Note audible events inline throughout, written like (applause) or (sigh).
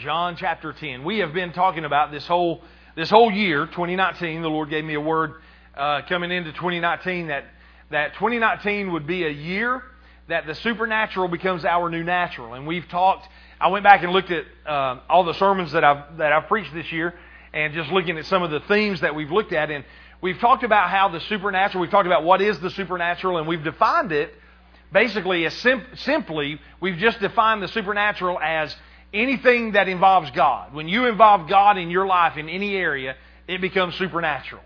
John chapter 10. We have been talking about this whole this whole year, 2019. The Lord gave me a word uh, coming into 2019 that that 2019 would be a year that the supernatural becomes our new natural. And we've talked. I went back and looked at uh, all the sermons that I've that I've preached this year, and just looking at some of the themes that we've looked at. And we've talked about how the supernatural. We've talked about what is the supernatural, and we've defined it basically as sim- simply. We've just defined the supernatural as anything that involves God. When you involve God in your life in any area, it becomes supernatural.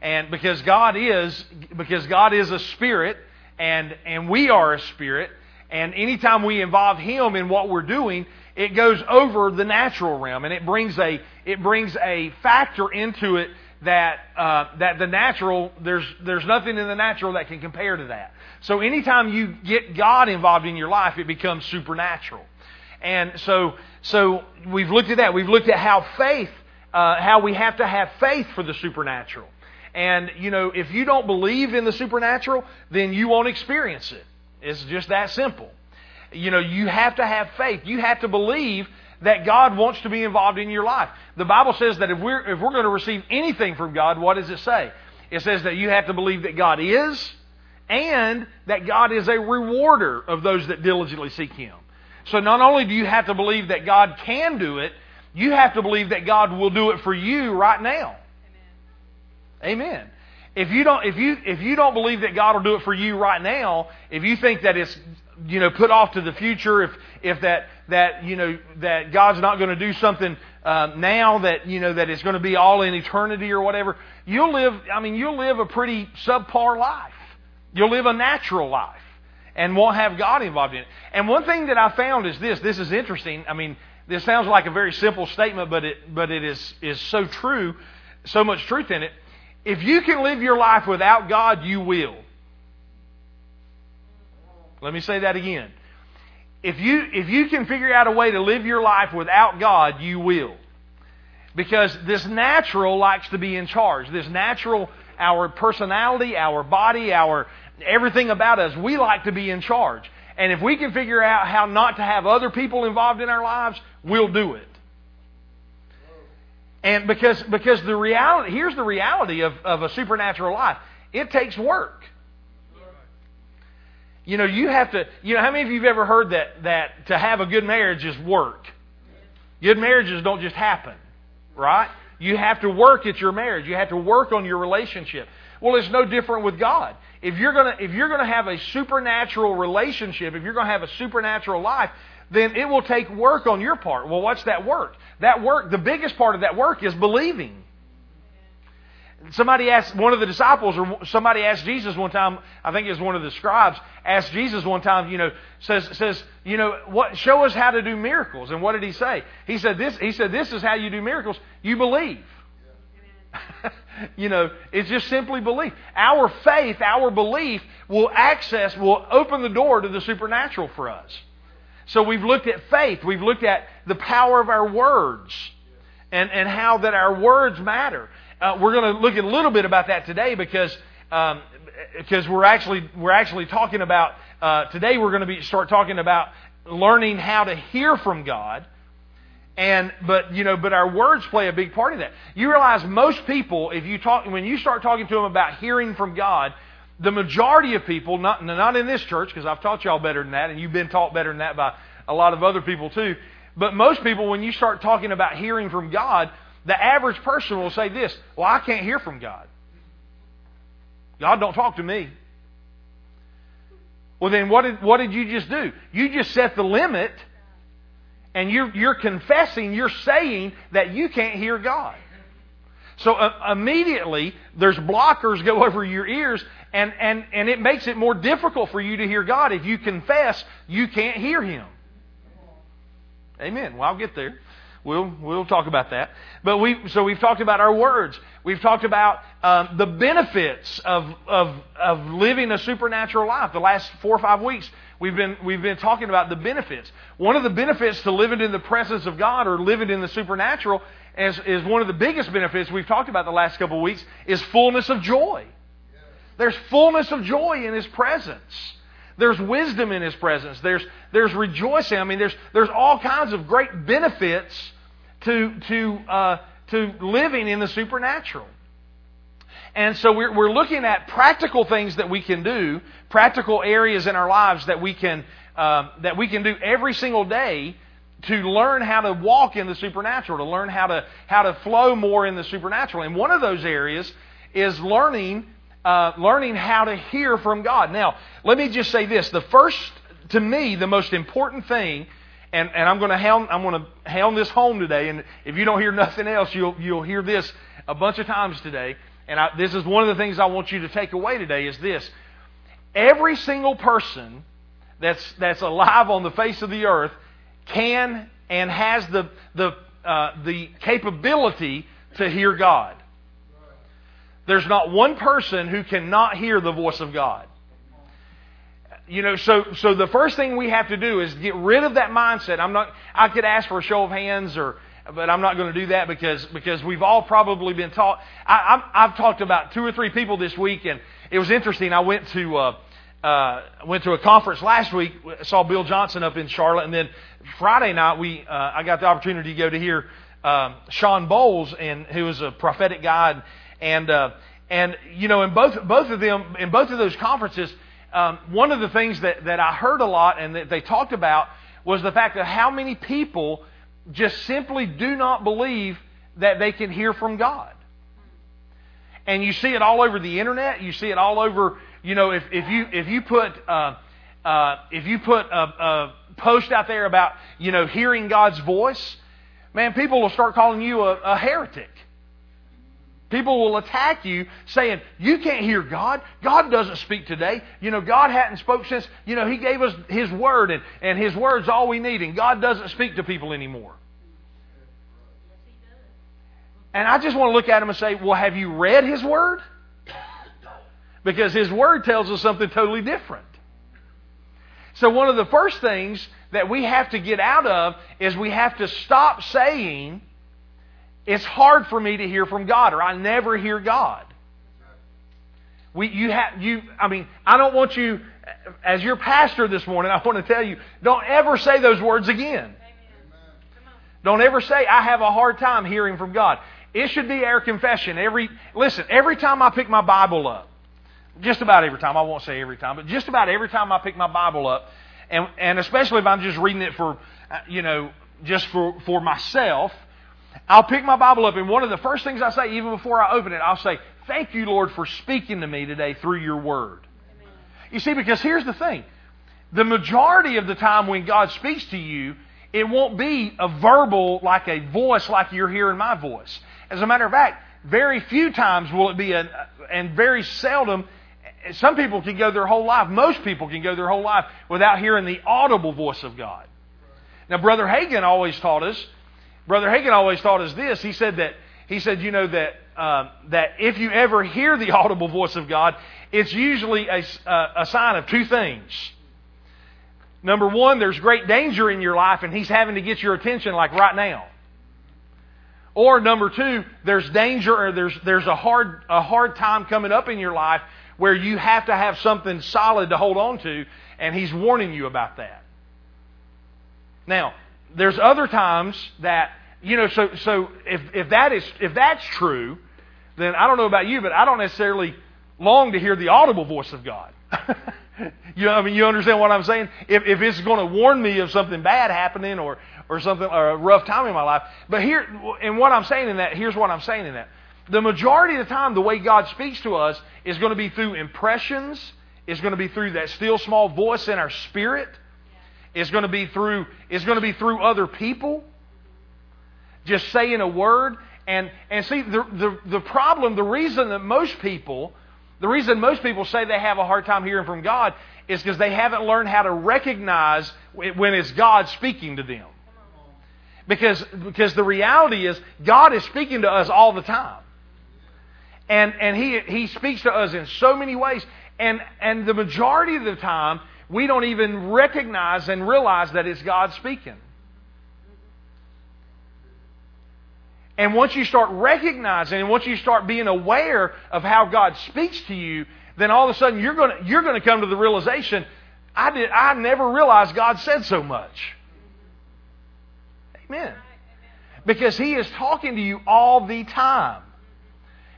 And because God is because God is a spirit and and we are a spirit, and anytime we involve him in what we're doing, it goes over the natural realm and it brings a it brings a factor into it that uh, that the natural there's there's nothing in the natural that can compare to that. So anytime you get God involved in your life, it becomes supernatural. And so, so we've looked at that. We've looked at how faith, uh, how we have to have faith for the supernatural. And, you know, if you don't believe in the supernatural, then you won't experience it. It's just that simple. You know, you have to have faith. You have to believe that God wants to be involved in your life. The Bible says that if we're, if we're going to receive anything from God, what does it say? It says that you have to believe that God is and that God is a rewarder of those that diligently seek Him. So not only do you have to believe that God can do it, you have to believe that God will do it for you right now. Amen. Amen. If you don't if you if you don't believe that God will do it for you right now, if you think that it's you know put off to the future, if if that that you know that God's not going to do something uh, now that you know that it's going to be all in eternity or whatever, you'll live. I mean, you'll live a pretty subpar life. You'll live a natural life and won't have God involved in it. And one thing that I found is this. This is interesting. I mean, this sounds like a very simple statement, but it but it is is so true, so much truth in it. If you can live your life without God, you will. Let me say that again. If you if you can figure out a way to live your life without God, you will. Because this natural likes to be in charge. This natural our personality, our body, our everything about us, we like to be in charge. And if we can figure out how not to have other people involved in our lives, we'll do it. And because, because the reality, here's the reality of, of a supernatural life. It takes work. You know, you have to, you know, how many of you have ever heard that, that to have a good marriage is work? Good marriages don't just happen, right? You have to work at your marriage. You have to work on your relationship. Well, it's no different with God. If you're gonna if you're gonna have a supernatural relationship, if you're gonna have a supernatural life, then it will take work on your part. Well, what's that work? That work, the biggest part of that work is believing. Somebody asked one of the disciples, or somebody asked Jesus one time. I think it was one of the scribes asked Jesus one time. You know, says says you know what? Show us how to do miracles. And what did he say? He said this. He said this is how you do miracles. You believe. (laughs) you know, it's just simply belief. Our faith, our belief will access, will open the door to the supernatural for us. So we've looked at faith. We've looked at the power of our words and, and how that our words matter. Uh, we're going to look a little bit about that today because um, because we're actually we're actually talking about uh, today we're going to be start talking about learning how to hear from God and but you know, but our words play a big part of that. You realize most people, if you talk when you start talking to them about hearing from God, the majority of people, not not in this church, because I've taught y'all better than that, and you've been taught better than that by a lot of other people too. But most people, when you start talking about hearing from God, the average person will say this: "Well, I can't hear from God. God don't talk to me." Well, then what did what did you just do? You just set the limit and you're, you're confessing, you're saying that you can't hear God. So uh, immediately, there's blockers go (laughs) over your ears, and, and, and it makes it more difficult for you to hear God. If you confess, you can't hear Him. Amen. Well, I'll get there. We'll, we'll talk about that. But we, so we've talked about our words. We've talked about um, the benefits of, of, of living a supernatural life. The last four or five weeks, We've been, we've been talking about the benefits. One of the benefits to living in the presence of God or living in the supernatural is, is one of the biggest benefits we've talked about the last couple of weeks is fullness of joy. There's fullness of joy in His presence. There's wisdom in His presence. There's, there's rejoicing. I mean, there's, there's all kinds of great benefits to, to, uh, to living in the supernatural. And so we're, we're looking at practical things that we can do, practical areas in our lives that we can, uh, that we can do every single day to learn how to walk in the supernatural, to learn how to, how to flow more in the supernatural. And one of those areas is learning, uh, learning how to hear from God. Now, let me just say this. The first, to me, the most important thing, and, and I'm going to hound, I'm going to hound this home today, and if you don't hear nothing else, you'll, you'll hear this a bunch of times today. And I, this is one of the things I want you to take away today is this. Every single person that's, that's alive on the face of the earth can and has the, the, uh, the capability to hear God. There's not one person who cannot hear the voice of God. You know, so so the first thing we have to do is get rid of that mindset. I'm not. I could ask for a show of hands, or but I'm not going to do that because because we've all probably been taught. I, have talked about two or three people this week, and it was interesting. I went to. Uh, uh, went to a conference last week. Saw Bill Johnson up in Charlotte, and then Friday night we uh, I got the opportunity to go to hear um, Shawn Bolz, and who is a prophetic guy, and uh, and you know in both both of them in both of those conferences, um, one of the things that that I heard a lot and that they talked about was the fact that how many people just simply do not believe that they can hear from God. And you see it all over the internet. You see it all over. You know, if, if you if you put uh, uh, if you put a, a post out there about you know hearing God's voice, man, people will start calling you a, a heretic. People will attack you saying, You can't hear God. God doesn't speak today. You know, God hadn't spoke since, you know, He gave us His Word, and, and His Word's all we need, and God doesn't speak to people anymore. And I just want to look at him and say, Well, have you read His Word? Because His Word tells us something totally different. So, one of the first things that we have to get out of is we have to stop saying, it's hard for me to hear from God, or I never hear God. We, you have, you, I mean, I don't want you, as your pastor this morning, (laughs) I want to tell you, don't ever say those words again. Don't ever say, I have a hard time hearing from God. It should be our confession. Every, listen, every time I pick my Bible up, just about every time, I won't say every time, but just about every time I pick my Bible up, and, and especially if I'm just reading it for, uh, you know, just for, for myself, I'll pick my Bible up, and one of the first things I say, even before I open it, I'll say, Thank you, Lord, for speaking to me today through your word. Amen. You see, because here's the thing the majority of the time when God speaks to you, it won't be a verbal, like a voice, like you're hearing my voice. As a matter of fact, very few times will it be and very seldom, some people can go their whole life, most people can go their whole life without hearing the audible voice of God. Now, Brother Hagin always taught us Brother Hagin always taught us this. He said that he said, you know that uh, that if you ever hear the (laughs) audible voice of God, it's usually a, uh, a sign of two things. Number one, there's great danger in your life, and He's having to get your attention, like right now. Or number two, there's danger, or there's there's a hard a hard time coming up in your life where you have to have something solid to hold on to, and He's warning you about that. Now, there's other times that you know. So so if if that is if that's true, then I don't know about you, but I don't necessarily long to hear the audible voice of God. (laughs) you know, I mean, you understand what I'm saying? If if it's going to warn me of something bad happening or or something or a rough time in my life, but here and what I'm saying in that, here's what I'm saying in that. The majority of the time, the way God speaks to us is going to be through impressions. Is going to be through that still small voice in our spirit it's going to be through, it's going to be through other people. Just saying a word. And, and see, the, the, the problem, the reason that most people, the reason most people say they have a hard time hearing from God is because they haven't learned how to recognize when it's God speaking to them. Because, because the reality is, God is speaking to us all the time. And, and he, he speaks to us in so many ways. And, and the majority of the time, we don't even recognize and realize that it's God speaking. And once you start recognizing and once you start being aware of how God speaks to you, then all of a sudden you're going to, you're going to come to the realization I did I never realized God said so much. Amen. Because He is talking to you all the time.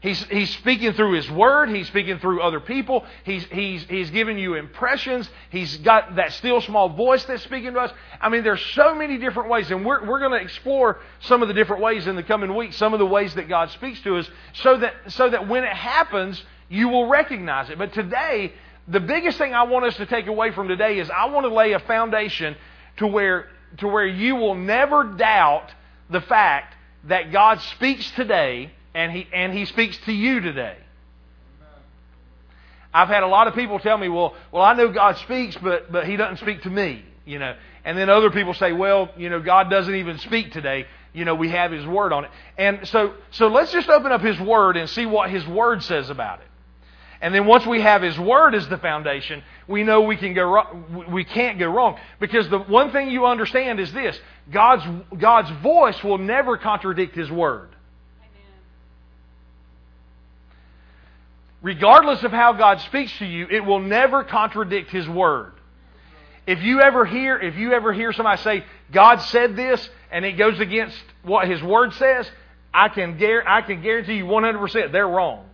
He's, he's speaking through His Word. He's speaking through other people. He's, he's, he's giving you impressions. He's got that still small voice that's speaking to us. I mean, there's so many different ways, and we're, we're going to explore some of the different ways in the coming weeks, some of the ways that God speaks to us, so that, so that when it happens, you will recognize it. But today, the biggest thing I want us to take away from today is I want to lay a foundation to where, to where you will never doubt the fact that God speaks today and he, and he speaks to you today. I've had a lot of people tell me, well, well, I know God speaks, but, but he doesn't speak to me, you know. And then other people say, well, you know, God doesn't even speak today. You know, we have his word on it. And so, so let's just open up his word and see what his word says about it. And then once we have His Word as the foundation, we know we can go we can't go wrong. Because the one thing you understand is this: God's God's voice will never contradict His Word. Regardless of how God speaks to you, it will never contradict His Word. If you ever hear, if you ever hear somebody say, God said this, and it goes against what His Word says, I can, I can guarantee you 100% they're wrong.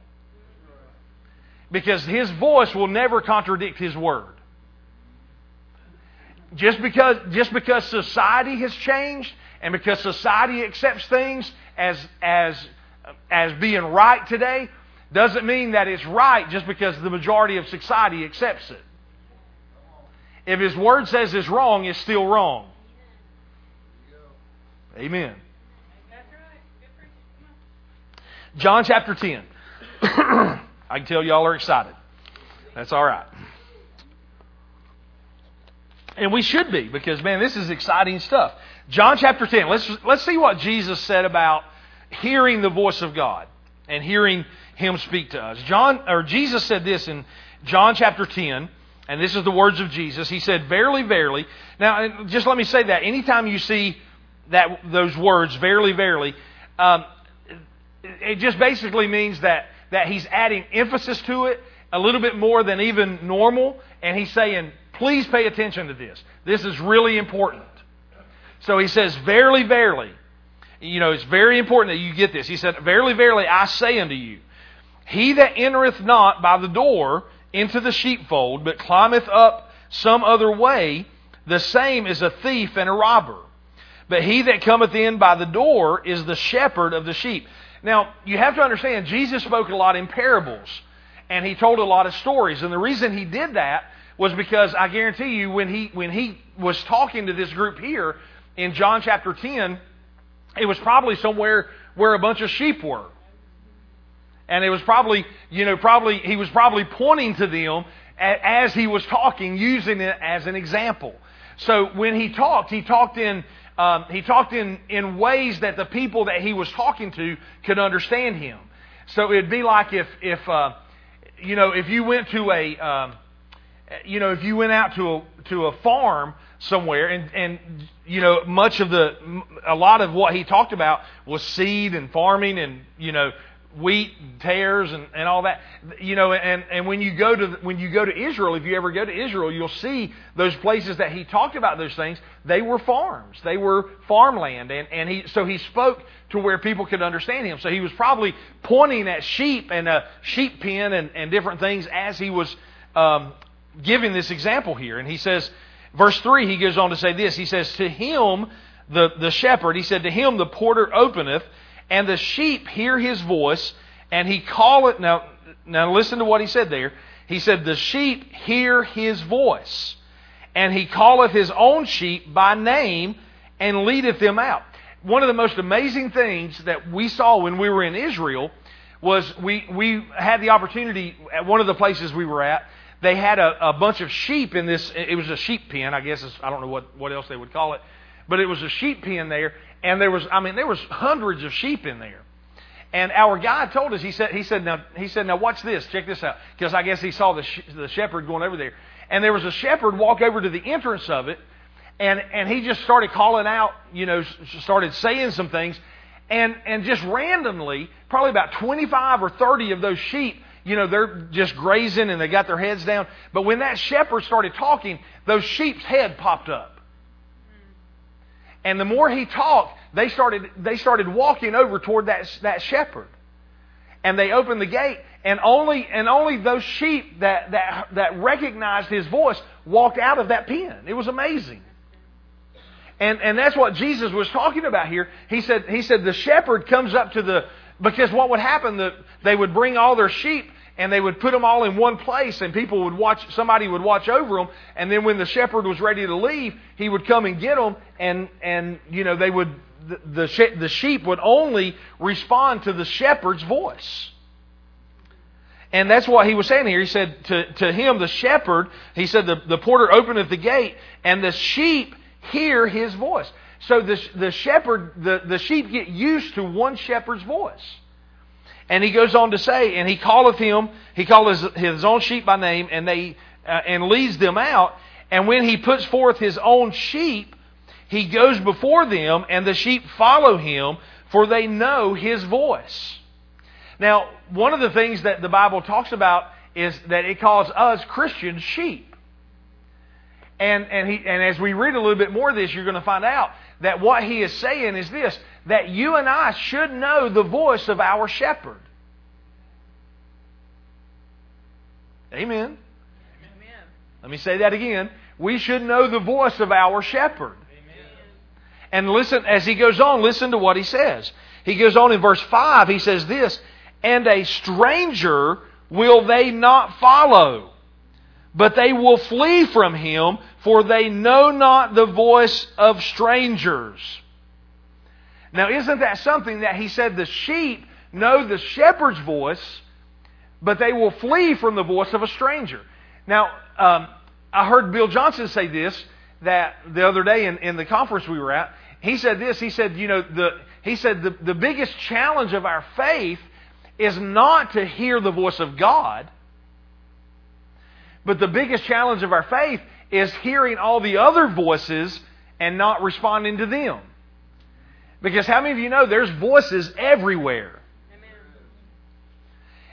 Because His voice will never contradict His Word. Just because, just because society has changed and because society accepts things as, as, as being right today doesn't mean that it's right just because the majority of society accepts it. If His Word says it's wrong, it's still wrong. Amen. John chapter 10. (clears throat) I can tell y'all are excited. That's all right. And we should be because man, this is exciting stuff. John chapter 10. Let's let's see what Jesus said about hearing the voice of God and hearing him speak to us. John or Jesus said this in John chapter 10, and this is the words of Jesus. He said, "Verily, verily." Now, just let me say that anytime you see that those words, "Verily, verily," um, it just basically means that that he's adding emphasis to it a little bit more than even normal, and he's saying, "Please pay attention to this. This is really important." So he says, "Verily, verily." You know, it's very important that you get this. He said, Verily, verily, I say unto you, he that entereth not by the door into the sheepfold, but climbeth up some other way, the same is a thief and a robber. But he that cometh in by the door is the shepherd of the sheep. Now, you have to understand, Jesus spoke a lot in parables, and he told a lot of stories. And the reason he did that was because I guarantee you, when he, when he was talking to this group here in John chapter 10, it was probably somewhere where a bunch of sheep were. And it was probably, you know, probably, he was probably pointing to them as he was talking, using it as an example. So when he talked, he talked in, um, he talked in, in ways that the people that he was talking to could understand him. So it'd be like if, if, uh, you know, if you went to a, um, you know, if you went out to a, to a farm somewhere and, and, you know, much of the, a lot of what he talked about was seed and farming and, you know, wheat tares and, and all that. You know and, and when you go to when you go to Israel if you ever go to Israel you'll see those places that he talked about those things. They were farms. They were farmland. And, and he so he spoke to where people could understand him. So he was probably pointing at sheep and a sheep pen and, and different things as he was um, giving this example here. And he says verse 3 he goes on to say this. He says to him the, the shepherd he said to him the porter openeth and the sheep hear his voice, and he calleth. Now, now listen to what he said there. He said, The sheep hear his voice, and he calleth his own sheep by name and leadeth them out. One of the most amazing things that we saw when we were in Israel was we, we had the opportunity at one of the places we were at. They had a, a bunch of sheep in this. It was a sheep pen, I guess. I don't know what, what else they would call it. But it was a sheep pen there, and there was, I mean, there was hundreds of sheep in there. And our guide told us, he said, he said, now, he said, now watch this, check this out. Because I guess he saw the, sh- the shepherd going over there. And there was a shepherd walk over to the entrance of it, and, and he just started calling out, you know, started saying some things. And, and just randomly, probably about 25 or 30 of those sheep you know, they're just grazing and they got their heads down. But when that shepherd started talking, those sheep's head popped up. And the more he talked, they started, they started walking over toward that, that shepherd. And they opened the gate, and only, and only those sheep that, that, that recognized his voice walked out of that pen. It was amazing. And, and that's what Jesus was talking about here. He said, he said the shepherd comes up to the, because what would happen, the, they would bring all their sheep and they would put them all in one place and people would watch, somebody would watch over them. And then when the shepherd was ready to leave, he would come and get them and, and, you know, they would, the, the, the sheep would only respond to the shepherd's voice. And that's what he was saying here. He said to, to him, the shepherd, he said, the, the porter openeth the gate, and the sheep hear his voice. So the, the shepherd, the, the sheep get used to one shepherd's voice. And he goes on to say, and he calleth him, he calleth his, own sheep by name, and they uh, and leads them out. And when he puts forth his own sheep, he goes before them, and the sheep follow him, for they know his voice. Now, one of the things that the Bible talks about is that it calls us Christians sheep. And, and, he, and as we read a little bit more of this, you're going to find out that what he is saying is this that you and I should know the voice of our shepherd. Amen. Amen. Let me say that again. We should know the voice of our shepherd. Amen. And listen, as he goes on, listen to what he says. He goes on in verse 5, he says this, and a stranger will they not follow but they will flee from him, for they know not the voice of strangers. Now, isn't that something that he said the sheep know the shepherd's voice, but they will flee from the voice of a stranger? Now, um, I heard Bill Johnson say this that the other day in, in the conference we were at. He said this. He said, you know, the, he said the, the biggest challenge of our faith is not to hear the voice of God, but the biggest challenge of our faith is hearing all the other voices and not responding to them. Because how many of you know there's voices everywhere?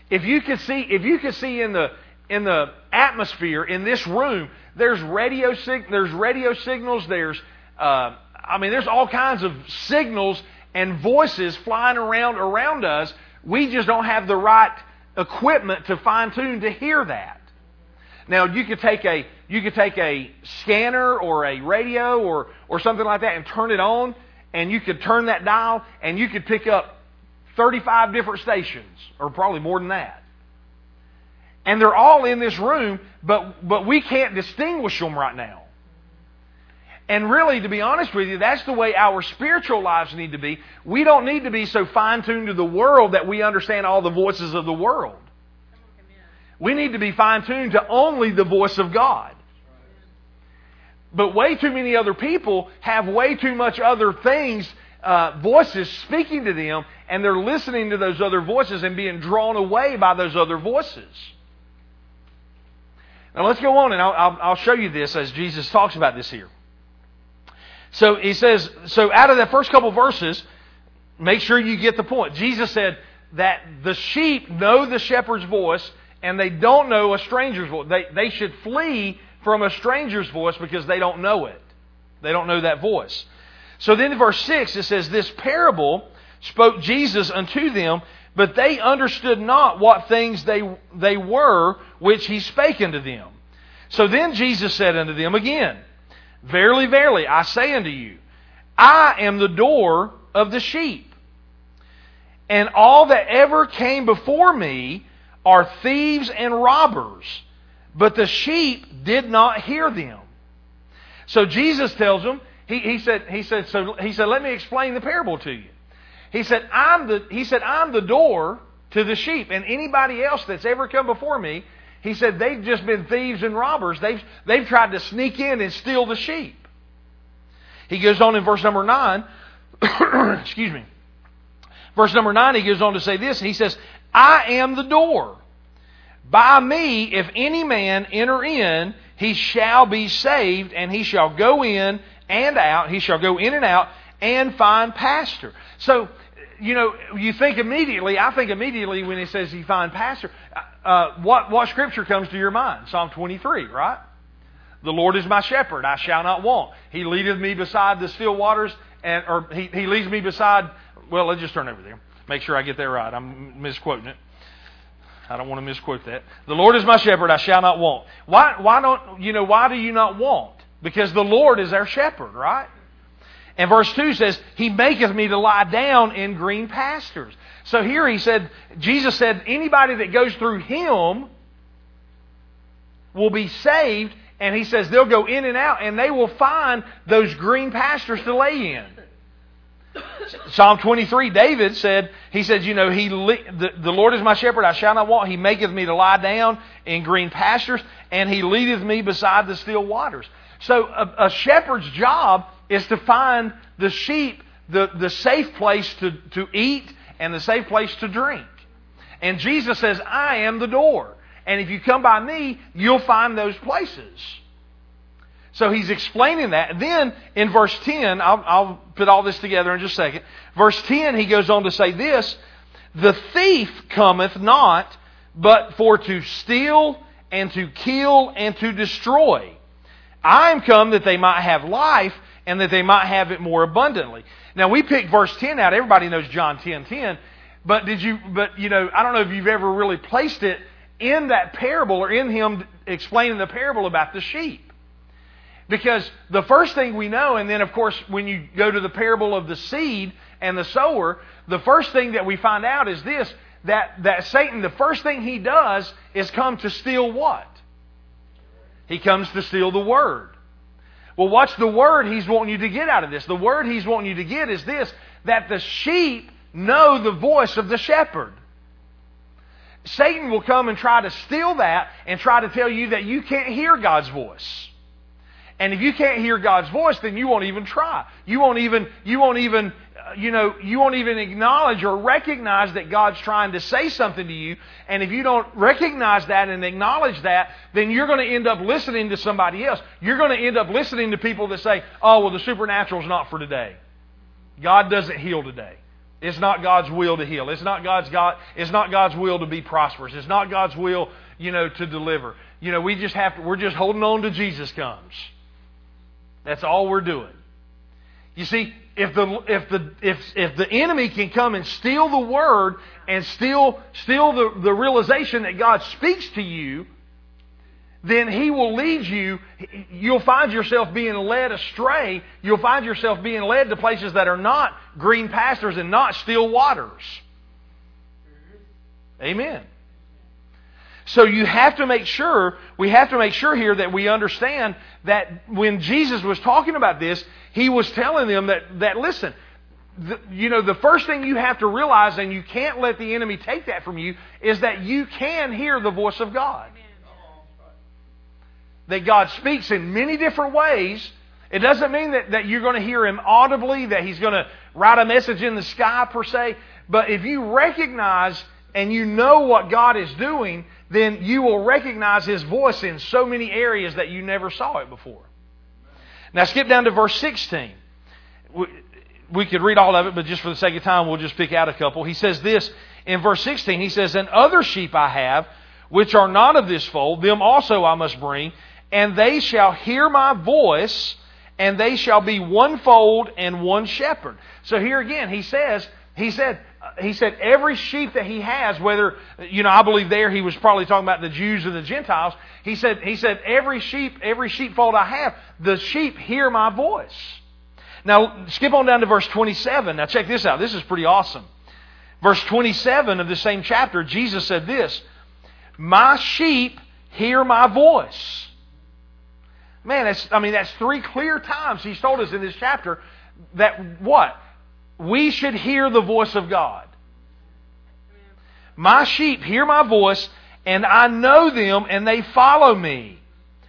If you could see, if you could see in the in the atmosphere in this room, there's radio sig- there's radio signals. There's uh, I mean, there's all kinds of signals and voices flying around around us. We just don't have the right equipment to fine tune to hear that. Now you could take a you could take a scanner or a radio or or something like that and turn it on, and you could turn that dial and you could pick up 35 different stations, or probably more than that. And they're all in this room, but but we can't distinguish them right now. And really, to be honest with you, that's the way our spiritual lives need to be. We don't need to be so fine tuned to the world that we understand all the voices of the world. We need to be fine tuned to only the voice of God. But way too many other people have way too much other things, uh, voices speaking to them, and they're listening to those other voices and being drawn away by those other voices. Now let's go on, and I'll, I'll, I'll show you this as Jesus talks about this here. So he says, so out of that first couple verses, make sure you get the point. Jesus said that the sheep know the shepherd's voice and they don't know a stranger's voice. They, they should flee from a stranger's voice because they don't know it. They don't know that voice. So then in verse 6 it says, This parable spoke Jesus unto them, but they understood not what things they, they were which he spake unto them. So then Jesus said unto them again, Verily, verily, I say unto you, I am the door of the sheep. And all that ever came before me are thieves and robbers, but the sheep did not hear them. So Jesus tells them, he, he said, he said, so he said, let me explain the parable to you. He said, I'm the, he said, I'm the door to the sheep. And anybody else that's ever come before me, he said, they've just been thieves and robbers. They've, they've tried to sneak in and steal the sheep. He goes on in verse number 9, (coughs) excuse me. Verse number 9, he goes on to say this. He says, I am the door. By me, if any man enter in, he shall be saved, and he shall go in and out. He shall go in and out and find pasture. So, you know, you think immediately, I think immediately when he says he find pasture, uh, what, what scripture comes to your mind? Psalm 23, right? The Lord is my shepherd, I shall not want. He leadeth me beside the still waters, and or he, he leads me beside, well, let's just turn over there. Make sure I get that right. I'm misquoting it. I don't want to misquote that. The Lord is my shepherd, I shall not want. Why, why don't, you know, why do you not want? Because the Lord is our shepherd, right? And verse 2 says, He maketh me to lie down in green pastures. So here he said, Jesus said, anybody that goes through Him will be saved. And he says they'll go in and out and they will find those green pastures to lay in. Psalm 23, David said, he said, you know, he, the, the Lord is my shepherd, I shall not want. He maketh me to lie down in green pastures, and he leadeth me beside the still waters. So a, a shepherd's job is to find the sheep the, the safe place to, to eat and the safe place to drink. And Jesus says, I am the door. And if you come by me, you'll find those places. So he's explaining that. And Then in verse 10, I'll, I'll, put all this together in just a second. Verse 10, he goes on to say this The thief cometh not, but for to steal and to kill and to destroy. I am come that they might have life and that they might have it more abundantly. Now we picked verse 10 out. Everybody knows John 10 10. But did you, but you know, I don't know if you've ever really placed it in that parable or in him explaining the parable about the sheep. Because the first thing we know, and then of course when you go to the parable of the seed and the sower, the first thing that we find out is this, that, that Satan, the first thing he does is come to steal what? He comes to steal the word. Well, what's the word he's wanting you to get out of this? The word he's wanting you to get is this that the sheep know the voice of the shepherd. Satan will come and try to steal that and try to tell you that you can't hear God's voice. And if you can't hear God's voice, then you won't even try. You won't even, you won't even, uh, you know, you won't even acknowledge or recognize that God's trying to say something to you. And if you don't recognize that and acknowledge that, then you're going to end up listening to somebody else. You're going to end up listening to people that say, oh, well, the supernatural is not for today. God doesn't heal today. It's not God's will to heal. It's not God's God. It's not God's will to be prosperous. It's not God's will, you know, to deliver. You know, we just have to. We're just holding on to Jesus comes. That's all we're doing. You see, if the if the if if the enemy can come and steal the word and steal steal the, the realization that God speaks to you, then he will lead you. You'll find yourself being led astray. You'll find yourself being led to places that are not green pastures and not still waters. Amen. So you have to make sure, we have to make sure here that we understand that when Jesus was talking about this, he was telling them that, that listen, the, you know, the first thing you have to realize, and you can't let the enemy take that from you, is that you can hear the voice of God. That God speaks in many different ways. It doesn't mean that, that you're going to hear him audibly, that he's going to write a message in the sky per se. But if you recognize and you know what God is doing, then you will recognize His voice in so many areas that you never saw it before. Now, skip down to verse 16. We could read all of it, but just for the sake of time, we'll just pick out a couple. He says this in verse 16. He says, And other sheep I have, which are not of this fold, them also I must bring, and they shall hear my voice, and they shall be one fold and one shepherd. So here again, he says, he said, he said every sheep that he has, whether you know, I believe there he was probably talking about the Jews and the Gentiles. He said, he said every sheep, every sheepfold I have, the sheep hear my voice. Now skip on down to verse 27. Now check this out. This is pretty awesome. Verse 27 of the same chapter, Jesus said this: "My sheep hear my voice." Man, that's, I mean, that's three clear times he's told us in this chapter that what? We should hear the voice of God. My sheep hear my voice, and I know them, and they follow me.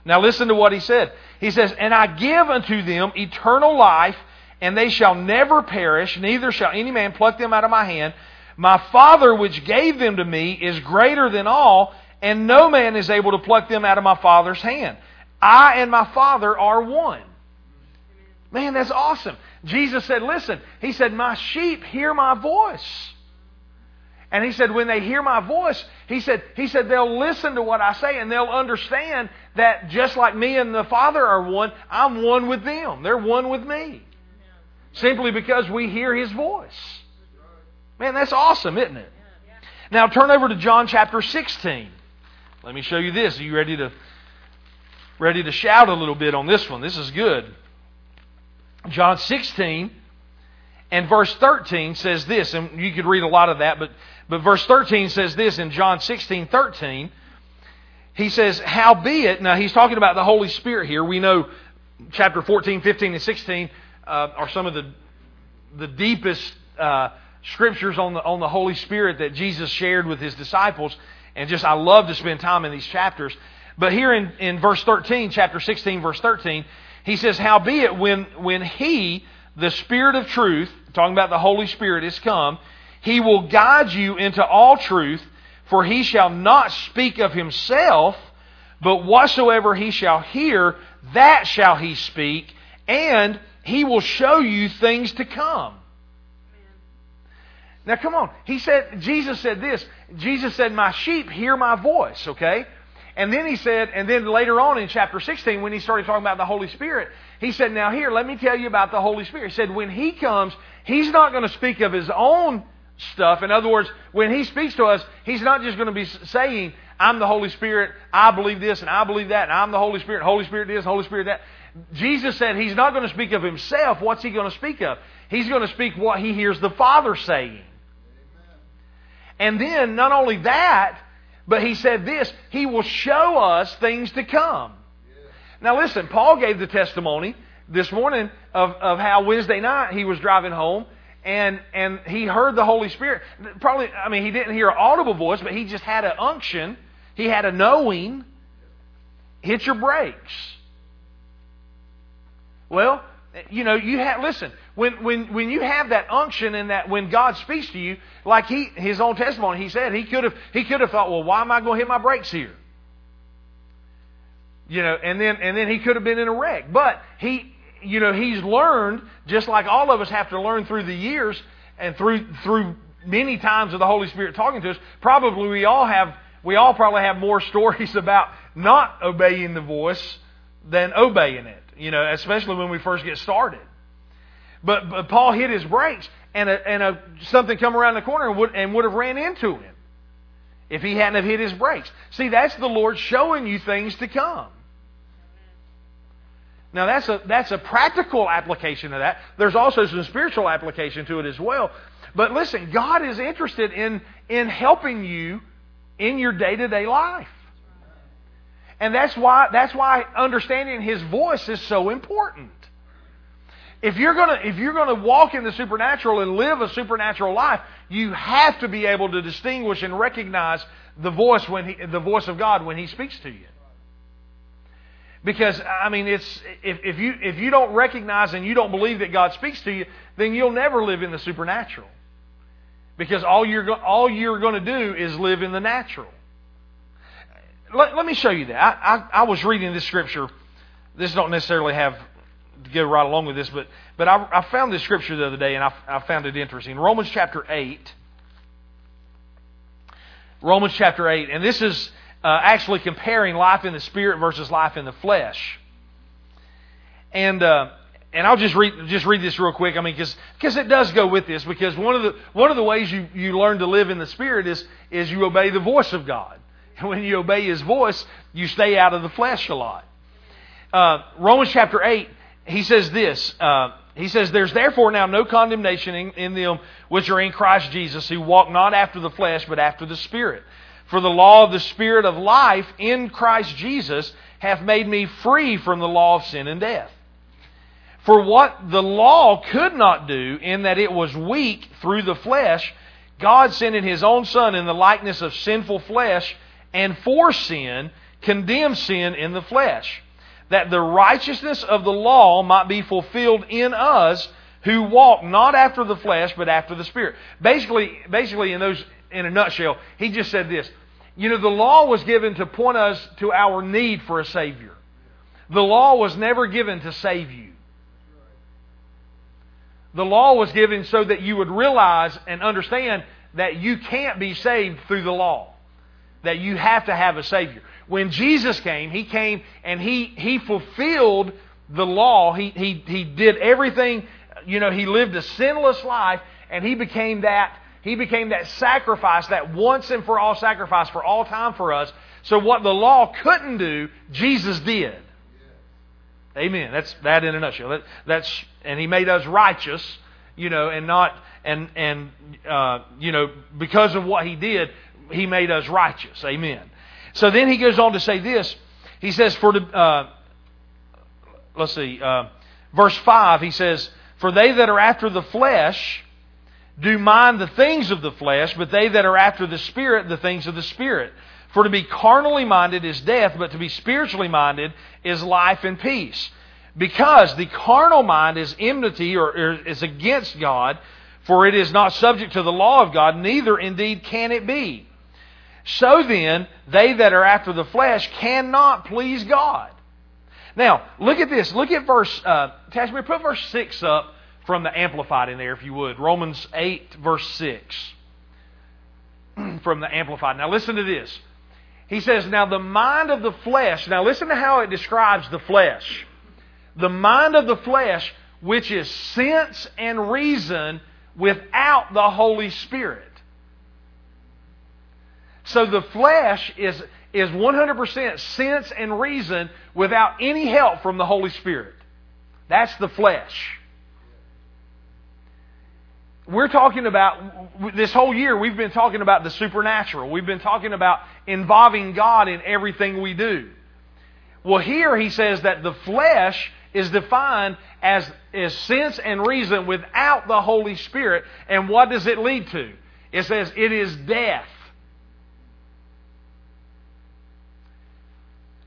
Now listen to what he said. He says, And I give unto them eternal life, and they shall never perish, neither shall any man pluck them out of my hand. My Father, which gave them to me, is greater than all, and no man is able to pluck them out of my Father's hand. I and my Father are one. Man, that's awesome. Jesus said, Listen, He said, My sheep hear my voice. And he said, when they hear my voice, he said, he said, they'll listen to what I say and they'll understand that just like me and the Father are one, I'm one with them. They're one with me. Simply because we hear his voice. Man, that's awesome, isn't it? Now turn over to John chapter 16. Let me show you this. Are you ready to ready to shout a little bit on this one? This is good. John 16 and verse 13 says this, and you could read a lot of that, but but verse 13 says this in John 16, 13. He says, Howbeit, now he's talking about the Holy Spirit here. We know chapter 14, 15, and 16 uh, are some of the, the deepest uh, scriptures on the, on the Holy Spirit that Jesus shared with his disciples. And just, I love to spend time in these chapters. But here in, in verse 13, chapter 16, verse 13, he says, Howbeit, when, when he, the Spirit of truth, talking about the Holy Spirit, is come, he will guide you into all truth, for he shall not speak of himself, but whatsoever he shall hear, that shall he speak, and he will show you things to come. Now come on. He said, Jesus said this. Jesus said, My sheep hear my voice, okay? And then he said, and then later on in chapter 16, when he started talking about the Holy Spirit, he said, Now here, let me tell you about the Holy Spirit. He said, When he comes, he's not going to speak of his own stuff. In other words, when He speaks to us, He's not just going to be saying, I'm the Holy Spirit, I believe this, and I believe that, and I'm the Holy Spirit, Holy Spirit this, Holy Spirit that. Jesus said He's not going to speak of Himself. What's He going to speak of? He's going to speak what He hears the Father saying. And then, not only that, but He said this He will show us things to come. Now, listen, Paul gave the testimony this morning of, of how Wednesday night he was driving home and and he heard the Holy Spirit. Probably, I mean, he didn't hear an audible voice, but he just had an unction. He had a knowing. Hit your brakes. Well, you know, you have listen when when when you have that unction and that when God speaks to you, like he his own testimony, he said he could have he could have thought, well, why am I going to hit my brakes here? You know, and then and then he could have been in a wreck, but he you know, he's learned, just like all of us have to learn through the years and through, through many times of the Holy Spirit talking to us, probably we all have, we all probably have more (laughs) stories about not obeying the voice than obeying it, you know, especially when we first get started. But, but Paul hit his brakes and, a, and a, something come around the corner and would, and would have ran into him if he hadn't have hit his brakes. See, that's the Lord showing you things to come. Now that's a that's a practical application of that. There's also some spiritual application to it as well. But listen, God is interested in in helping you in your day-to-day life. And that's why that's why understanding his voice is so important. If you're gonna if you're gonna walk in the supernatural and live a supernatural life, you have to be able to distinguish and recognize the voice when he, the voice of God when he speaks to you. Because I mean, it's if, if you if you don't recognize and you don't believe that God speaks to you, then you'll never live in the supernatural. Because all you're all you're going to do is live in the natural. Let, let me show you that. I, I, I, was reading this scripture. This don't necessarily have to go right along with this, but but I, I found this scripture the other day and I, I found it interesting. Romans chapter eight. Romans chapter eight, and this is uh, actually comparing life in the spirit versus life in the flesh. And uh, and I'll just read just read this real quick. I mean, because it does go with this. Because one of the one of the ways you, you learn to live in the spirit is is you obey the voice of God. (laughs) And when you obey His voice, you stay out of the flesh a lot. Uh, Romans chapter eight, he says this. Uh, he says, There's therefore now no condemnation in, in them which are in Christ Jesus, who walk not after the flesh, but after the Spirit. For the law of the Spirit of life in Christ Jesus hath made me free from the law of sin and death. For what the law could not do, in that it was weak through the flesh, God sending His own Son in the likeness of sinful flesh, and for sin, condemned sin in the flesh, that the righteousness of the law might be fulfilled in us who walk not after the flesh, but after the Spirit. Basically, basically in those in a nutshell, he just said this you know, the law was given to point us to our need for a Savior. The law was never given to save you. The law was given so that you would realize and understand that you can't be saved through the law. That you have to have a Savior. When Jesus came, He came and He, he fulfilled the law. He, he, he did everything, you know, He lived a sinless life and He became that, He became that sacrifice, that once and for all sacrifice for all time for us. So what the law couldn't do, Jesus did. Amen. That's that in a nutshell. That, that's and He made us righteous, you know, and not and and uh, you know because of what He did, He made us righteous. Amen. So then He goes on to say this. He says, "For uh, let's see, uh, verse five. He says, "For they that are after the flesh." Do mind the things of the flesh, but they that are after the Spirit, the things of the Spirit. For to be carnally minded is death, but to be spiritually minded is life and peace. Because the carnal mind is enmity or, or is against God, for it is not subject to the law of God, neither indeed can it be. So then, they that are after the flesh cannot please God. Now, look at this. Look at verse, uh, Tashmir, put verse 6 up from the Amplified in there, if you would. Romans 8, verse 6. (clears throat) from the Amplified. Now, listen to this. He says, Now the mind of the flesh, now listen to how it describes the flesh. The mind of the flesh, which is sense and reason without the Holy Spirit. So the flesh is, is 100% sense and reason without any help from the Holy Spirit. That's the flesh. We're talking about this whole year we've been talking about the supernatural. We've been talking about involving god in everything we do. Well here he says that the flesh is defined as, as sense and reason without the holy spirit. And what does it lead to? It says it is death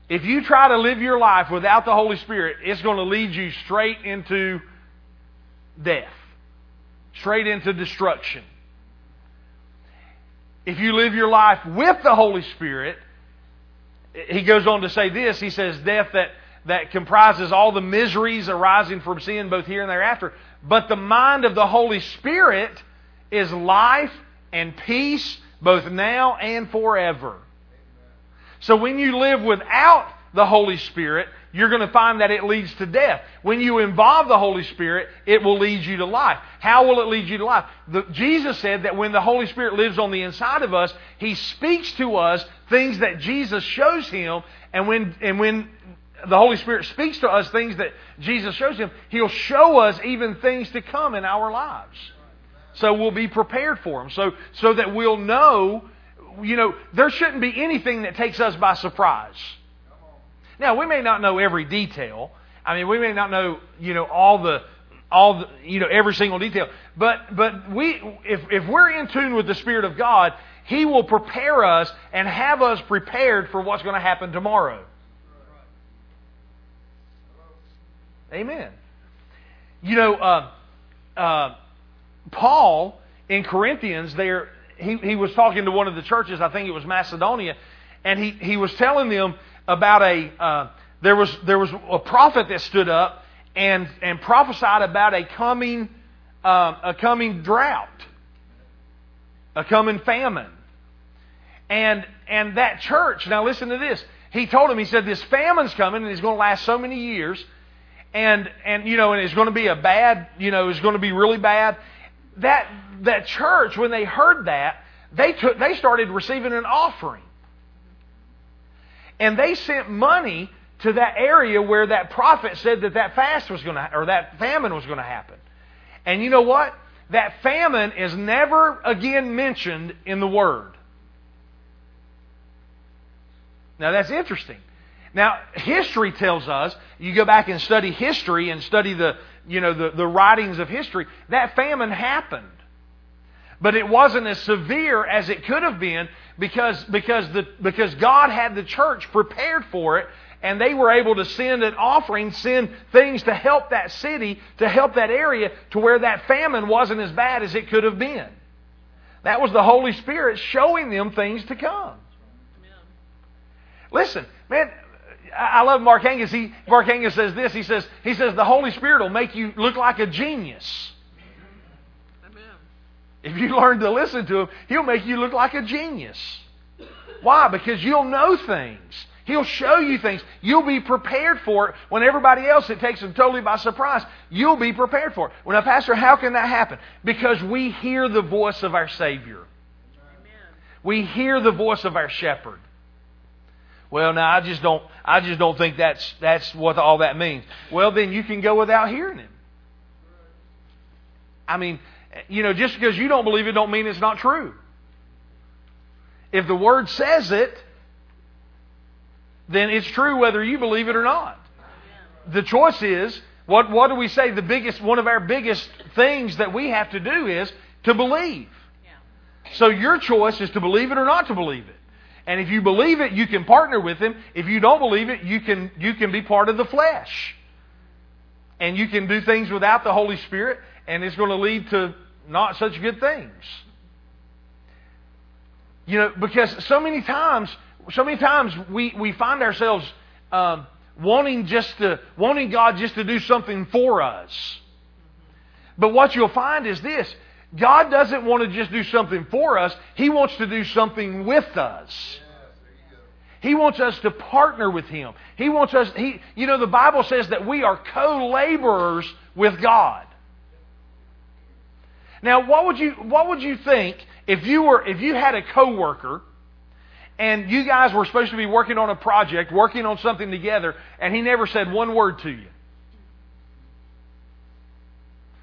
if you try to live your life without the holy spirit it's going to lead you straight into death straight into destruction. If you live your life with the Holy Spirit, he goes on to say this. He says, Death that, that comprises all the miseries arising from sin, both here and thereafter. But the mind of the Holy Spirit is life and peace, both now and forever. So when you live without the Holy Spirit, you're going to find that it leads to death. When you involve the Holy Spirit, it will lead you to life. How will it lead you to life? The, Jesus said that when the Holy Spirit lives on the inside of us, He speaks to us things that Jesus shows Him, and when, and when the Holy Spirit speaks to us things that Jesus shows Him, He'll show us even things to come in our lives. So we'll be prepared for them. So, so that we'll know, you know, there shouldn't be anything that takes us by surprise. Now, we may not know every detail. I mean, we may not know, you know, all the all the, you know every single detail. But but we if if we're in tune with the Spirit of God, He will prepare us and have us prepared for what's going to happen tomorrow. Amen. You know, uh, uh, Paul in Corinthians, there he, he was talking to one of the churches. I think it was Macedonia, and he he was telling them about a uh, there was there was a prophet that stood up and and prophesied about a coming uh, a coming drought, a coming famine, and and that church. Now listen to this. He told him. He said this famine's coming and it's going to last so many years, and and you know and it's going to be a bad you know it's going to be really bad. That that church when they heard that they took they started receiving an offering and they sent money to that area where that prophet said that that fast was going to, or that famine was going to happen. And you know what? That famine is never again mentioned in the Word. Now that's interesting. Now, history tells us, you go back and study history and study the, you know, the, the writings of history, that famine happened. But it wasn't as severe as it could have been because, because, the, because God had the church prepared for it and they were able to send an offering, send things to help that city, to help that area, to where that famine wasn't as bad as it could have been. That was the Holy Spirit showing them things to come. Listen, man, I love Mark Hankins. He, Mark Hankins says this. He says, he says, the Holy Spirit will make you look like a genius. Amen. If you learn to listen to him, he'll make you look like a genius. Why? Because you'll know things. He'll show you things. You'll be prepared for it when everybody else, it takes them totally by surprise. You'll be prepared for it. Well, now, Pastor, how can that happen? Because we hear the voice of our Savior. Amen. We hear the voice of our shepherd. Well, now I just don't. I just don't think that's that's what all that means. Well, then you can go without hearing him. I mean, you know, just because you don't believe it, don't mean it's not true. If the Word says it, then it's true whether you believe it or not. The choice is what, what do we say? The biggest, one of our biggest things that we have to do is to believe. So your choice is to believe it or not to believe it. And if you believe it, you can partner with him. If you don't believe it, you can, you can be part of the flesh. And you can do things without the Holy Spirit, and it's going to lead to not such good things. You know, because so many times so many times we, we find ourselves um, wanting just to wanting God just to do something for us. But what you'll find is this God doesn't want to just do something for us, He wants to do something with us. He wants us to partner with Him. He wants us, he, you know, the Bible says that we are co laborers with God. Now, what would you, what would you think if you were, if you had a coworker and you guys were supposed to be working on a project, working on something together, and he never said one word to you.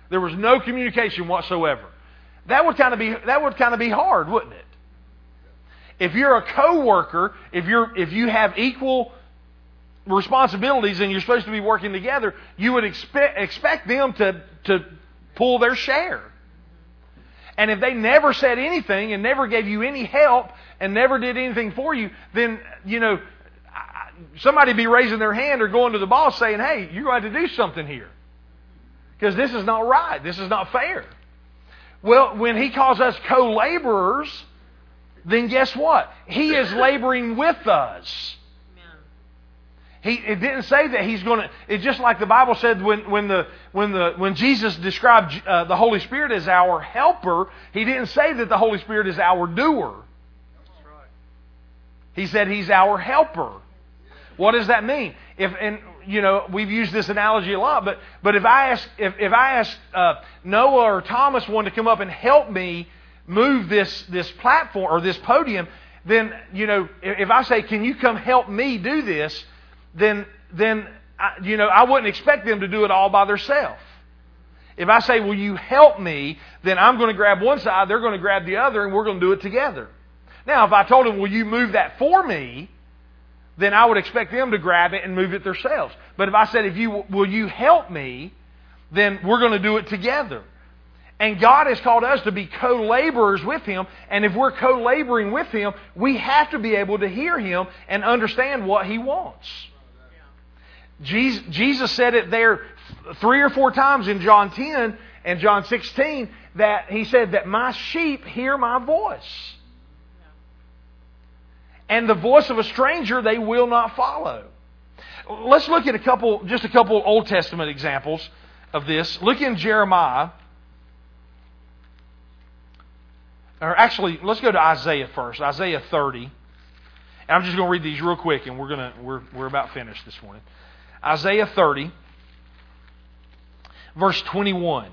There was no communication whatsoever. That would kind of be that would kind of be hard, wouldn't it? If you're a coworker, if you're if you have equal responsibilities and you're supposed to be working together, you would expect expect them to to pull their share. And if they never said anything and never gave you any help and never did anything for you, then, you know, somebody be raising their hand or going to the boss saying, hey, you're going to do something here. Because this is not right. This is not fair. Well, when he calls us co laborers, then guess what? He is (laughs) laboring with us. He, it didn't say that he's going to. It's just like the Bible said when, when, the, when, the, when Jesus described uh, the Holy Spirit as our helper, he didn't say that the Holy Spirit is our doer. He said he's our helper. What does that mean? If and you know we've used this analogy a lot, but but if I ask if, if I ask uh, Noah or Thomas one to come up and help me move this this platform or this podium, then you know if, if I say, "Can you come help me do this?" then then I, you know I wouldn't expect them to do it all by themselves. If I say, "Will you help me?" then I'm going to grab one side, they're going to grab the other, and we're going to do it together. Now, if I told them, "Will you move that for me?" Then I would expect them to grab it and move it themselves. But if I said, "If you will you help me?" then we're going to do it together. And God has called us to be co laborers with Him. And if we're co laboring with Him, we have to be able to hear Him and understand what He wants. Jesus said it there three or four times in John 10 and John 16 that he said that my sheep hear my voice. And the voice of a stranger they will not follow. Let's look at a couple, just a couple Old Testament examples of this. Look in Jeremiah. Or actually, let's go to Isaiah first. Isaiah 30. And I'm just going to read these real quick, and we're going to we're we're about finished this morning. Isaiah 30, verse 21.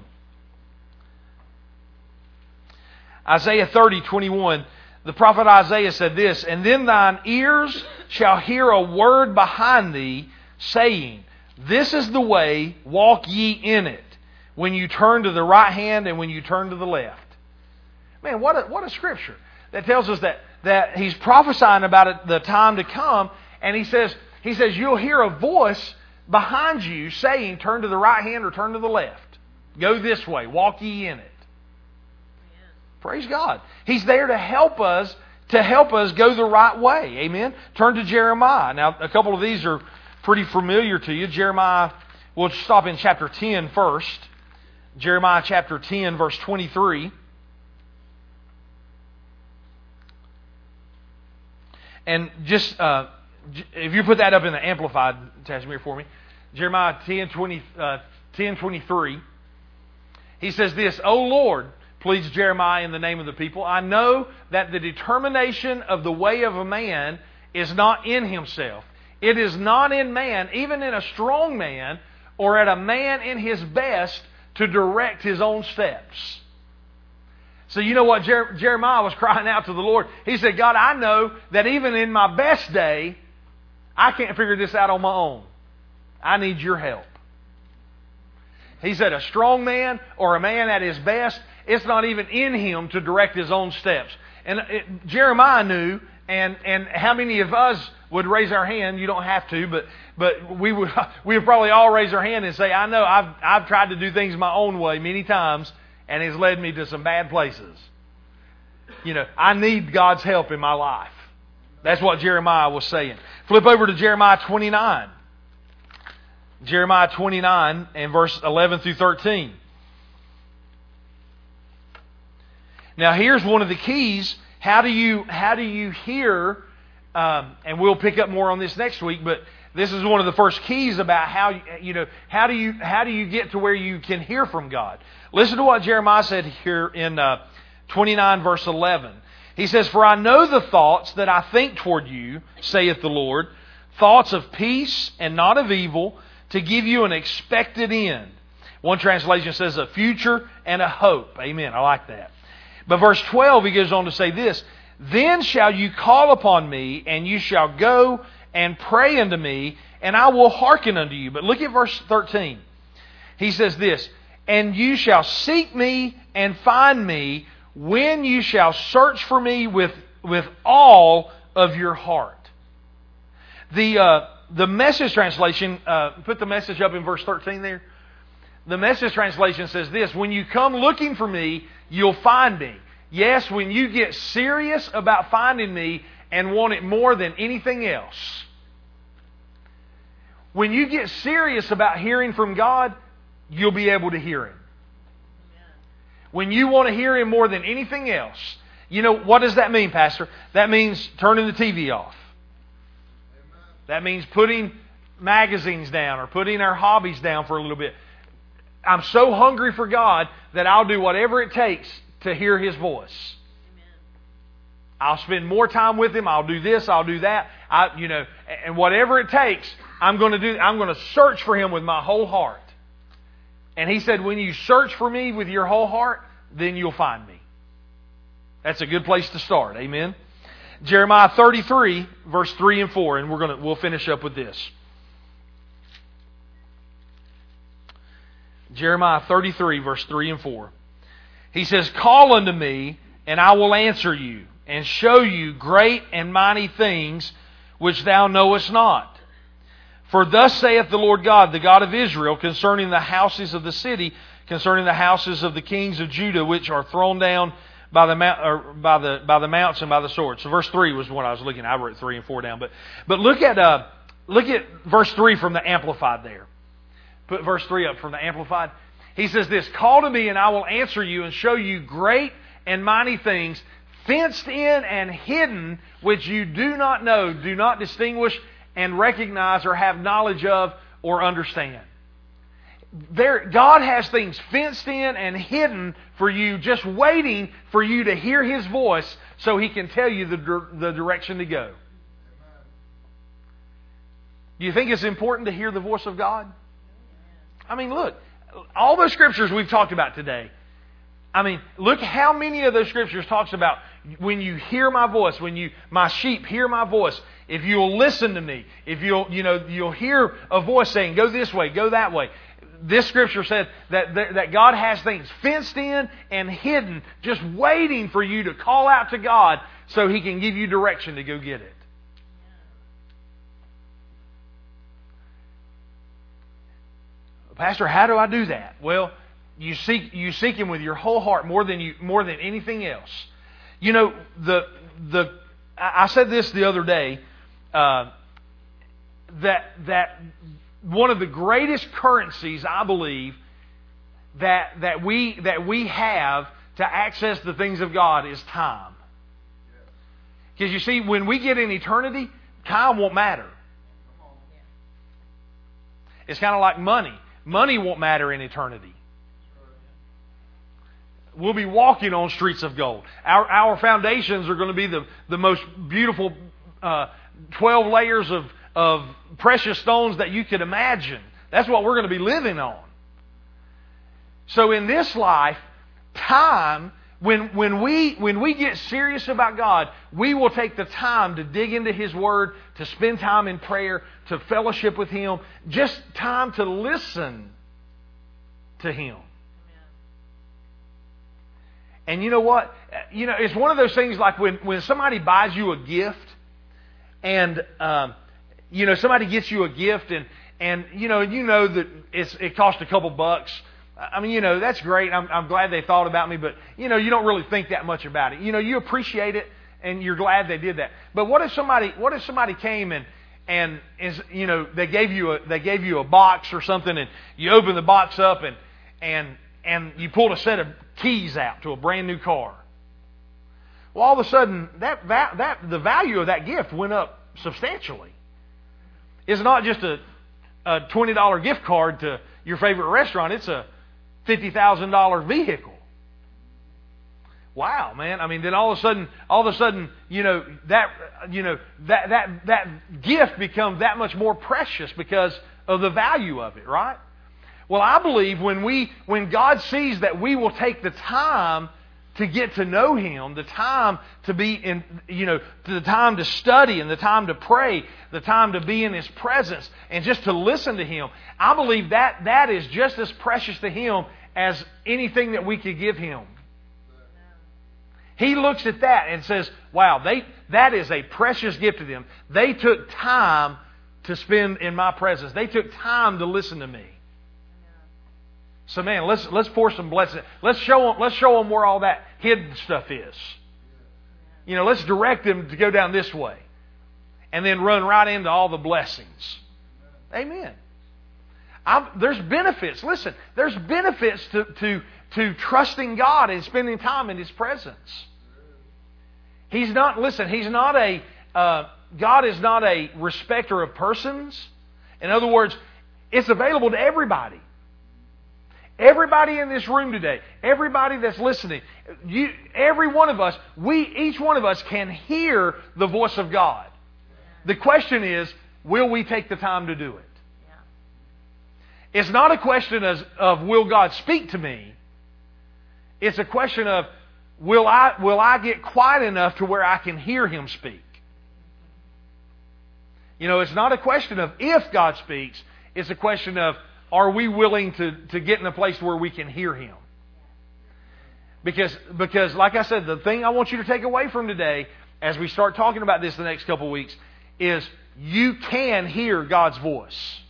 Isaiah 30, 21. The prophet Isaiah said this, And then thine ears shall hear a word behind thee, saying, This is the way, walk ye in it, when you turn to the right hand and when you turn to the left. Man, what a, what a scripture that tells us that, that he's prophesying about it, the time to come, and he says, he says, You'll hear a voice behind you saying, Turn to the right hand or turn to the left. Go this way. Walk ye in it. Praise God. He's there to help us to help us go the right way. Amen. Turn to Jeremiah. Now, a couple of these are pretty familiar to you. Jeremiah, we'll stop in chapter 10 first. Jeremiah chapter 10, verse 23. And just uh, if you put that up in the amplified, Tashmir, for me, Jeremiah 10, 20, uh, 10 23, he says this, O Lord, pleads Jeremiah in the name of the people. I know that the determination of the way of a man is not in himself. It is not in man, even in a strong man, or at a man in his best, to direct his own steps. So you know what Jer- Jeremiah was (laughs) crying out to the Lord? He said, God, I know that even in my best day, I can't figure this out on my own. I need your help. He said, a strong man or a man at his best, it's not even in him to direct his own steps. And it, Jeremiah knew, and, and how many of us would raise our hand? You don't have to, but, but we, would, (laughs) we would probably all raise our hand and say, I know I've, I've tried to do things my own way many times, and it's led me to some bad places. You know, I need God's help in my life. That's what Jeremiah was saying. Flip over to Jeremiah 29. Jeremiah 29 and verse 11 through 13. Now, here's one of the keys. How do you how do you hear? Um, and we'll pick up more on this next week. But this is one of the first keys about how you know how do you how do you get to where you can hear from God. Listen to what Jeremiah said here in uh, 29 verse 11. He says, "For I know the thoughts that I think toward you," saith the Lord, thoughts of peace and not of evil to give you an expected end. One translation says a future and a hope. Amen. I like that. But verse 12, he goes on to say this Then shall you call upon me, and you shall go and pray unto me, and I will hearken unto you. But look at verse 13. He says this And you shall seek me and find me when you shall search for me with, with all of your heart. The. Uh, the message translation, uh, put the message up in verse 13 there. The message translation says this When you come looking for me, you'll find me. Yes, when you get serious about finding me and want it more than anything else. When you get serious about hearing from God, you'll be able to hear Him. When you want to hear Him more than anything else, you know, what does that mean, Pastor? That means turning the TV off. That means putting magazines down or putting our hobbies down for a little bit. I'm so hungry for God that I'll do whatever it takes to hear His voice. I'll spend more time with Him. I'll do this. I'll do that. I, you know, and whatever it takes, I'm going to do. I'm going to search for Him with my whole heart. And He said, when you search for Me with your whole heart, then you'll find Me. That's a good place to start. Amen. Jeremiah 33, verse 3 and 4, and we're gonna, we'll finish up with this. Jeremiah 33, verse 3 and 4. He says, Call unto me, and I will answer you, and show you great and mighty things which thou knowest not. For thus saith the Lord God, the God of Israel, concerning the houses of the city, concerning the houses of the kings of Judah, which are thrown down by the by the by the mounts and by the sword. So verse three was what I was looking. At. I wrote three and four down, but but look at uh, look at verse three from the Amplified there. Put verse three up from the Amplified. He says this: "Call to me, and I will answer you, and show you great and mighty things, fenced in and hidden, which you do not know, do not distinguish and recognize, or have knowledge of, or understand." there, God has things fenced in and hidden for you, just waiting for you to hear His voice so He can tell you the, the direction to go. Do you think it's important to hear the voice of God? I mean, look, all those scriptures we've talked about today. I mean, look how many of those scriptures talks about when you hear my voice, when you my sheep hear my voice, if you'll listen to me, if you'll you know you'll hear a voice saying, "Go this way, go that way." this scripture said that, that God has things fenced in and hidden, just waiting for you to call out to God so He can give you direction to go get it. Pastor, how do I do that? Well, you seek you seek Him with your whole heart more than you more than anything else. You know the the I said this the other day uh, that that one of the greatest currencies, I believe, that, that, we, that we have to access the things of God is time. Because you see, when we get in eternity, time won't matter. It's kind of like money. Money won't matter in eternity. We'll be walking on streets of gold. Our, our foundations are going to be the, the most beautiful uh, 12 layers of, of precious stones that you could imagine. That's what we're going to be living on. So in this life, time, when, when, we, when we get serious about God, we will take the time to dig into His Word, to spend time in prayer, to fellowship with Him, just time to listen to Him. And you know what? You know, it's one of those things like when, when somebody buys you a gift and, um, you know, somebody gets you a gift and, and you know, you know that it's, it cost a couple bucks. I mean, you know, that's great. I'm, I'm glad they thought about me, but, you know, you don't really think that much about it. You know, you appreciate it and you're glad they did that. But what if somebody, what if somebody came and, and is, you know, they gave you a, they gave you a box or something and you open the box up and, and, and you pulled a set of keys out to a brand new car. Well, all of a sudden, that, that, that, the value of that gift went up substantially. It's not just a, a $20 gift card to your favorite restaurant, it's a $50,000 vehicle. Wow, man. I mean, then all of a sudden, all of a sudden, you know, that, you know, that, that, that gift becomes that much more precious because of the value of it, right? Well, I believe when we when God sees that we will take the time to get to know Him, the time to be in, you know, the time to study and the time to pray, the time to be in His presence and just to listen to Him, I believe that that is just as precious to Him as anything that we could give Him. He looks at that and says, wow, they, that is a precious gift to them. They took time to spend in my presence. They took time to listen to me. So man, let's let's pour some blessing. Let's show them let's show them where all that hidden stuff is. You know, let's direct them to go down this way, and then run right into all the blessings. Amen. I'm, there's benefits. Listen, there's benefits to, to to trusting God and spending time in His presence. He's not. Listen, He's not a. Uh, God is not a respecter of persons. In other words, it's available to everybody. Everybody in this room today, everybody that's listening, you, every one of us, we, each one of us can hear the voice of God. The question is, will we take the time to do it? It's not a question of, of will God speak to me? It's a question of will I, will I get quiet enough to where I can hear Him speak? You know, it's not a question of if God speaks, it's a question of are we willing to, to get in a place where we can hear Him? Because, because, like I said, the thing I want you to take away from today, as we start talking about this the next couple of weeks, is you can hear God's voice.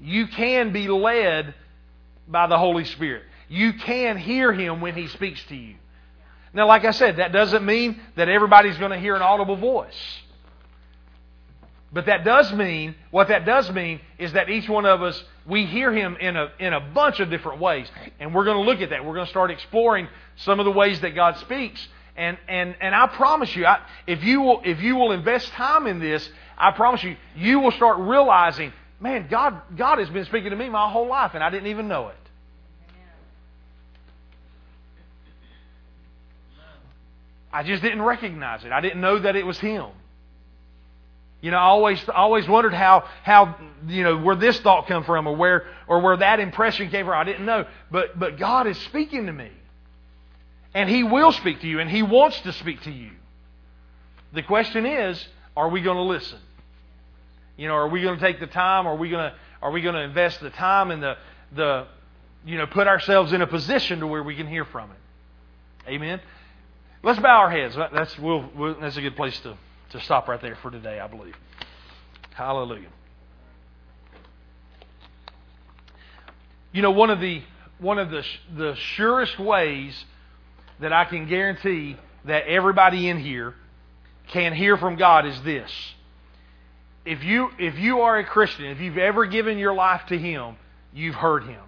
You can be led by the Holy Spirit. You can hear Him when He speaks to you. Now, like I said, that doesn't mean that everybody's going to hear an audible voice. But that does mean, what that does mean is that each one of us, we hear Him in a, in a bunch of different ways. And we're going to look at that. We're going to start exploring some of the ways that God speaks. And, and, and I promise you, I, if, you will, if you will invest time in this, I promise you, you will start realizing, man, God, God has been speaking to me my whole life and I didn't even know it. I just didn't recognize it. I didn't know that it was Him. You know, I always always wondered how how you know where this thought come from or where or where that impression came from. I didn't know, but but God is speaking to me, and He will speak to you, and He wants to speak to you. The question is, are we going to listen? You know, are we going to take the time? Are we going to are we going to invest the time and the the you know put ourselves in a position to where we can hear from it? Amen. Let's bow our heads. That's we'll, we'll that's a good place to to stop right there for today, I believe. Hallelujah. You know, one of the one of the the surest ways that I can guarantee that everybody in here can hear from God is this. If you if you are a Christian, if you've ever given your life to him, you've heard him.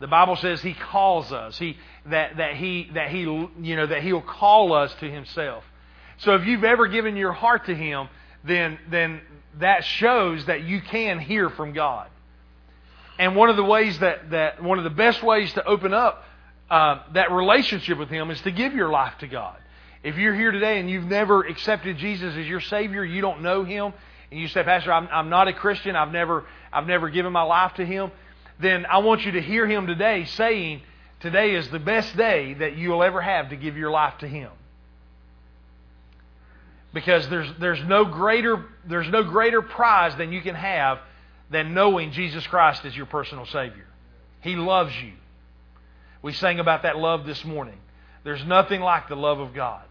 The Bible says he calls us. He that that he that he you know that he'll call us to himself. So if you've ever given your heart to Him, then, then that shows that you can hear from God. And one of the ways that, that one of the best ways to open up uh, that relationship with Him is to give your life to God. If you're here today and you've never accepted Jesus as your Savior, you don't know Him, and you say, Pastor, I'm, I'm not a Christian, I've never, I've never given my life to Him, then I want you to hear Him today saying, Today is the best day that you'll ever have to give your life to Him. Because there's, there's, no greater, there's no greater prize than you can have than knowing Jesus Christ as your personal Savior. He loves you. We sang about that love this morning. There's nothing like the love of God.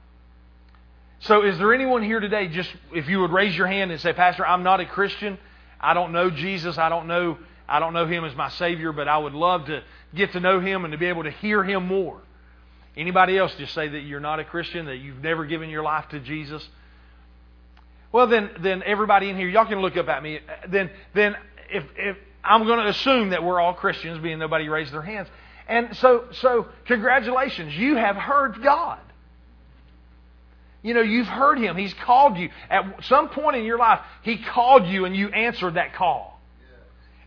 So, is there anyone here today, just if you would raise your hand and say, Pastor, I'm not a Christian. I don't know Jesus. I don't know, I don't know Him as my Savior, but I would love to get to know Him and to be able to hear Him more. Anybody else just say that you're not a Christian, that you've never given your life to Jesus? Well, then, then everybody in here, y'all can look up at me. Then, then if, if I'm going to assume that we're all Christians, being nobody raised their hands. And so, so congratulations, you have heard God. You know, you've heard Him. He's called you. At some point in your life, He called you and you answered that call.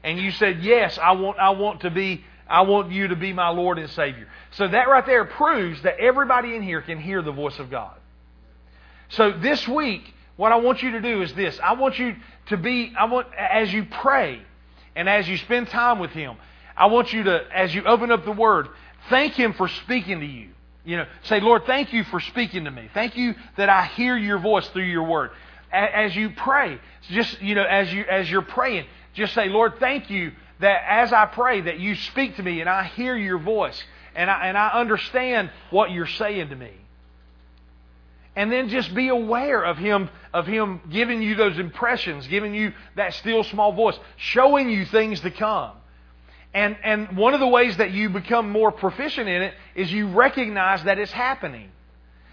And you said, Yes, I want, I want to be, I want you to be my Lord and Savior. So that right there proves that everybody in here can hear the voice of God. So this week, what I want you to do is this. I want you to be, I want, as you pray and as you spend time with Him, I want you to, as you open up the Word, thank Him for speaking to you. You know, say, Lord, thank you for speaking to me. Thank you that I hear your voice through your Word. As you pray, just, you know, as, you, as you're praying, just say, Lord, thank you that as I pray that you speak to me and I hear your voice and I, and I understand what you're saying to me. And then just be aware of him, of him giving you those impressions, giving you that still small voice, showing you things to come. And, and one of the ways that you become more proficient in it is you recognize that it's happening.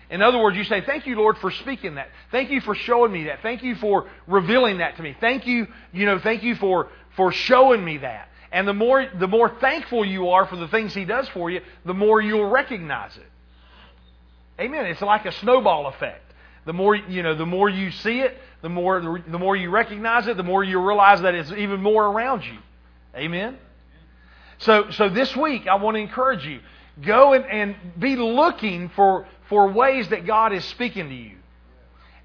In other words, you say, Thank you, Lord, for speaking that. Thank you for showing me that. Thank you for revealing that to me. Thank you, you know, thank you for, for showing me that. And the more, the more thankful you are for the things He does for you, the more you'll recognize it. Amen. It's like a snowball effect. The more, you know, the more you see it, the more, the more you recognize it, the more you realize that it's even more around you. Amen. So, so this week, I want to encourage you go and, and be looking for, for ways that God is speaking to you.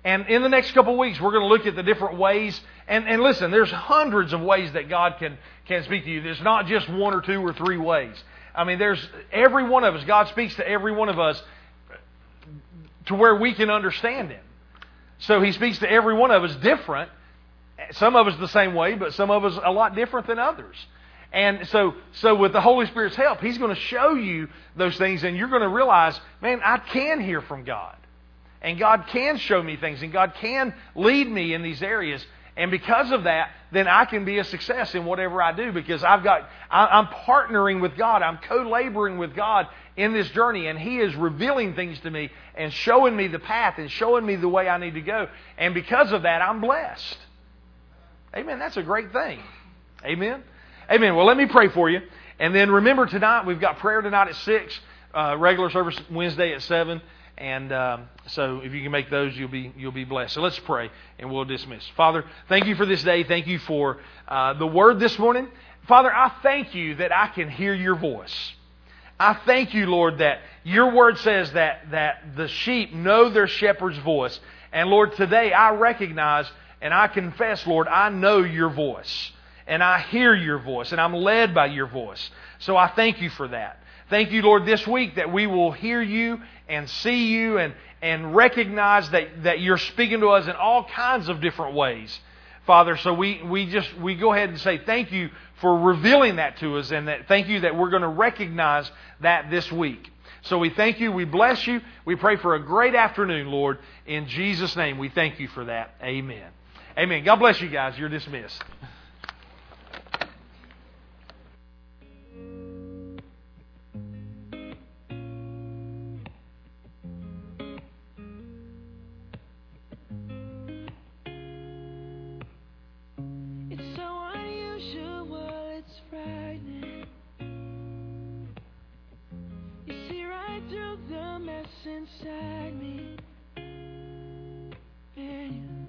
And in the next couple of weeks, we're going to look at the different ways. And, and listen, there's hundreds of ways that God can, can speak to you. There's not just one or two or three ways. I mean, there's every one of us. God speaks to every one of us to where we can understand Him. So He speaks to every one of us different. Some of us the same way, but some of us a lot different than others. And so, so with the Holy Spirit's help, He's going to show you those things, and you're going to realize, man, I can hear from God. And God can show me things, and God can lead me in these areas. And because of that, then I can be a success in whatever I do because I've got, I'm partnering with God. I'm co laboring with God in this journey, and He is revealing things to me and showing me the path and showing me the way I need to go. And because of that, I'm blessed. Amen. That's a great thing. Amen. Amen. Well, let me pray for you. And then remember tonight, we've got prayer tonight at 6, uh, regular service Wednesday at 7. And um, so if you can make those, you'll be, you'll be blessed. So let's pray and we'll dismiss. Father, thank you for this day. Thank you for uh, the word this morning. Father, I thank you that I can hear your voice. I thank you, Lord, that your word says that, that the sheep know their shepherd's voice. And Lord, today I recognize and I confess, Lord, I know your voice and I hear your voice and I'm led by your voice. So I thank you for that. Thank you, Lord, this week that we will hear you and see you and, and recognize that, that you're speaking to us in all kinds of different ways. Father, so we, we just we go ahead and say thank you for revealing that to us and that thank you that we're going to recognize that this week. So we thank you, we bless you, we pray for a great afternoon, Lord. In Jesus' name, we thank you for that. Amen. Amen. God bless you guys. You're dismissed. inside me. And you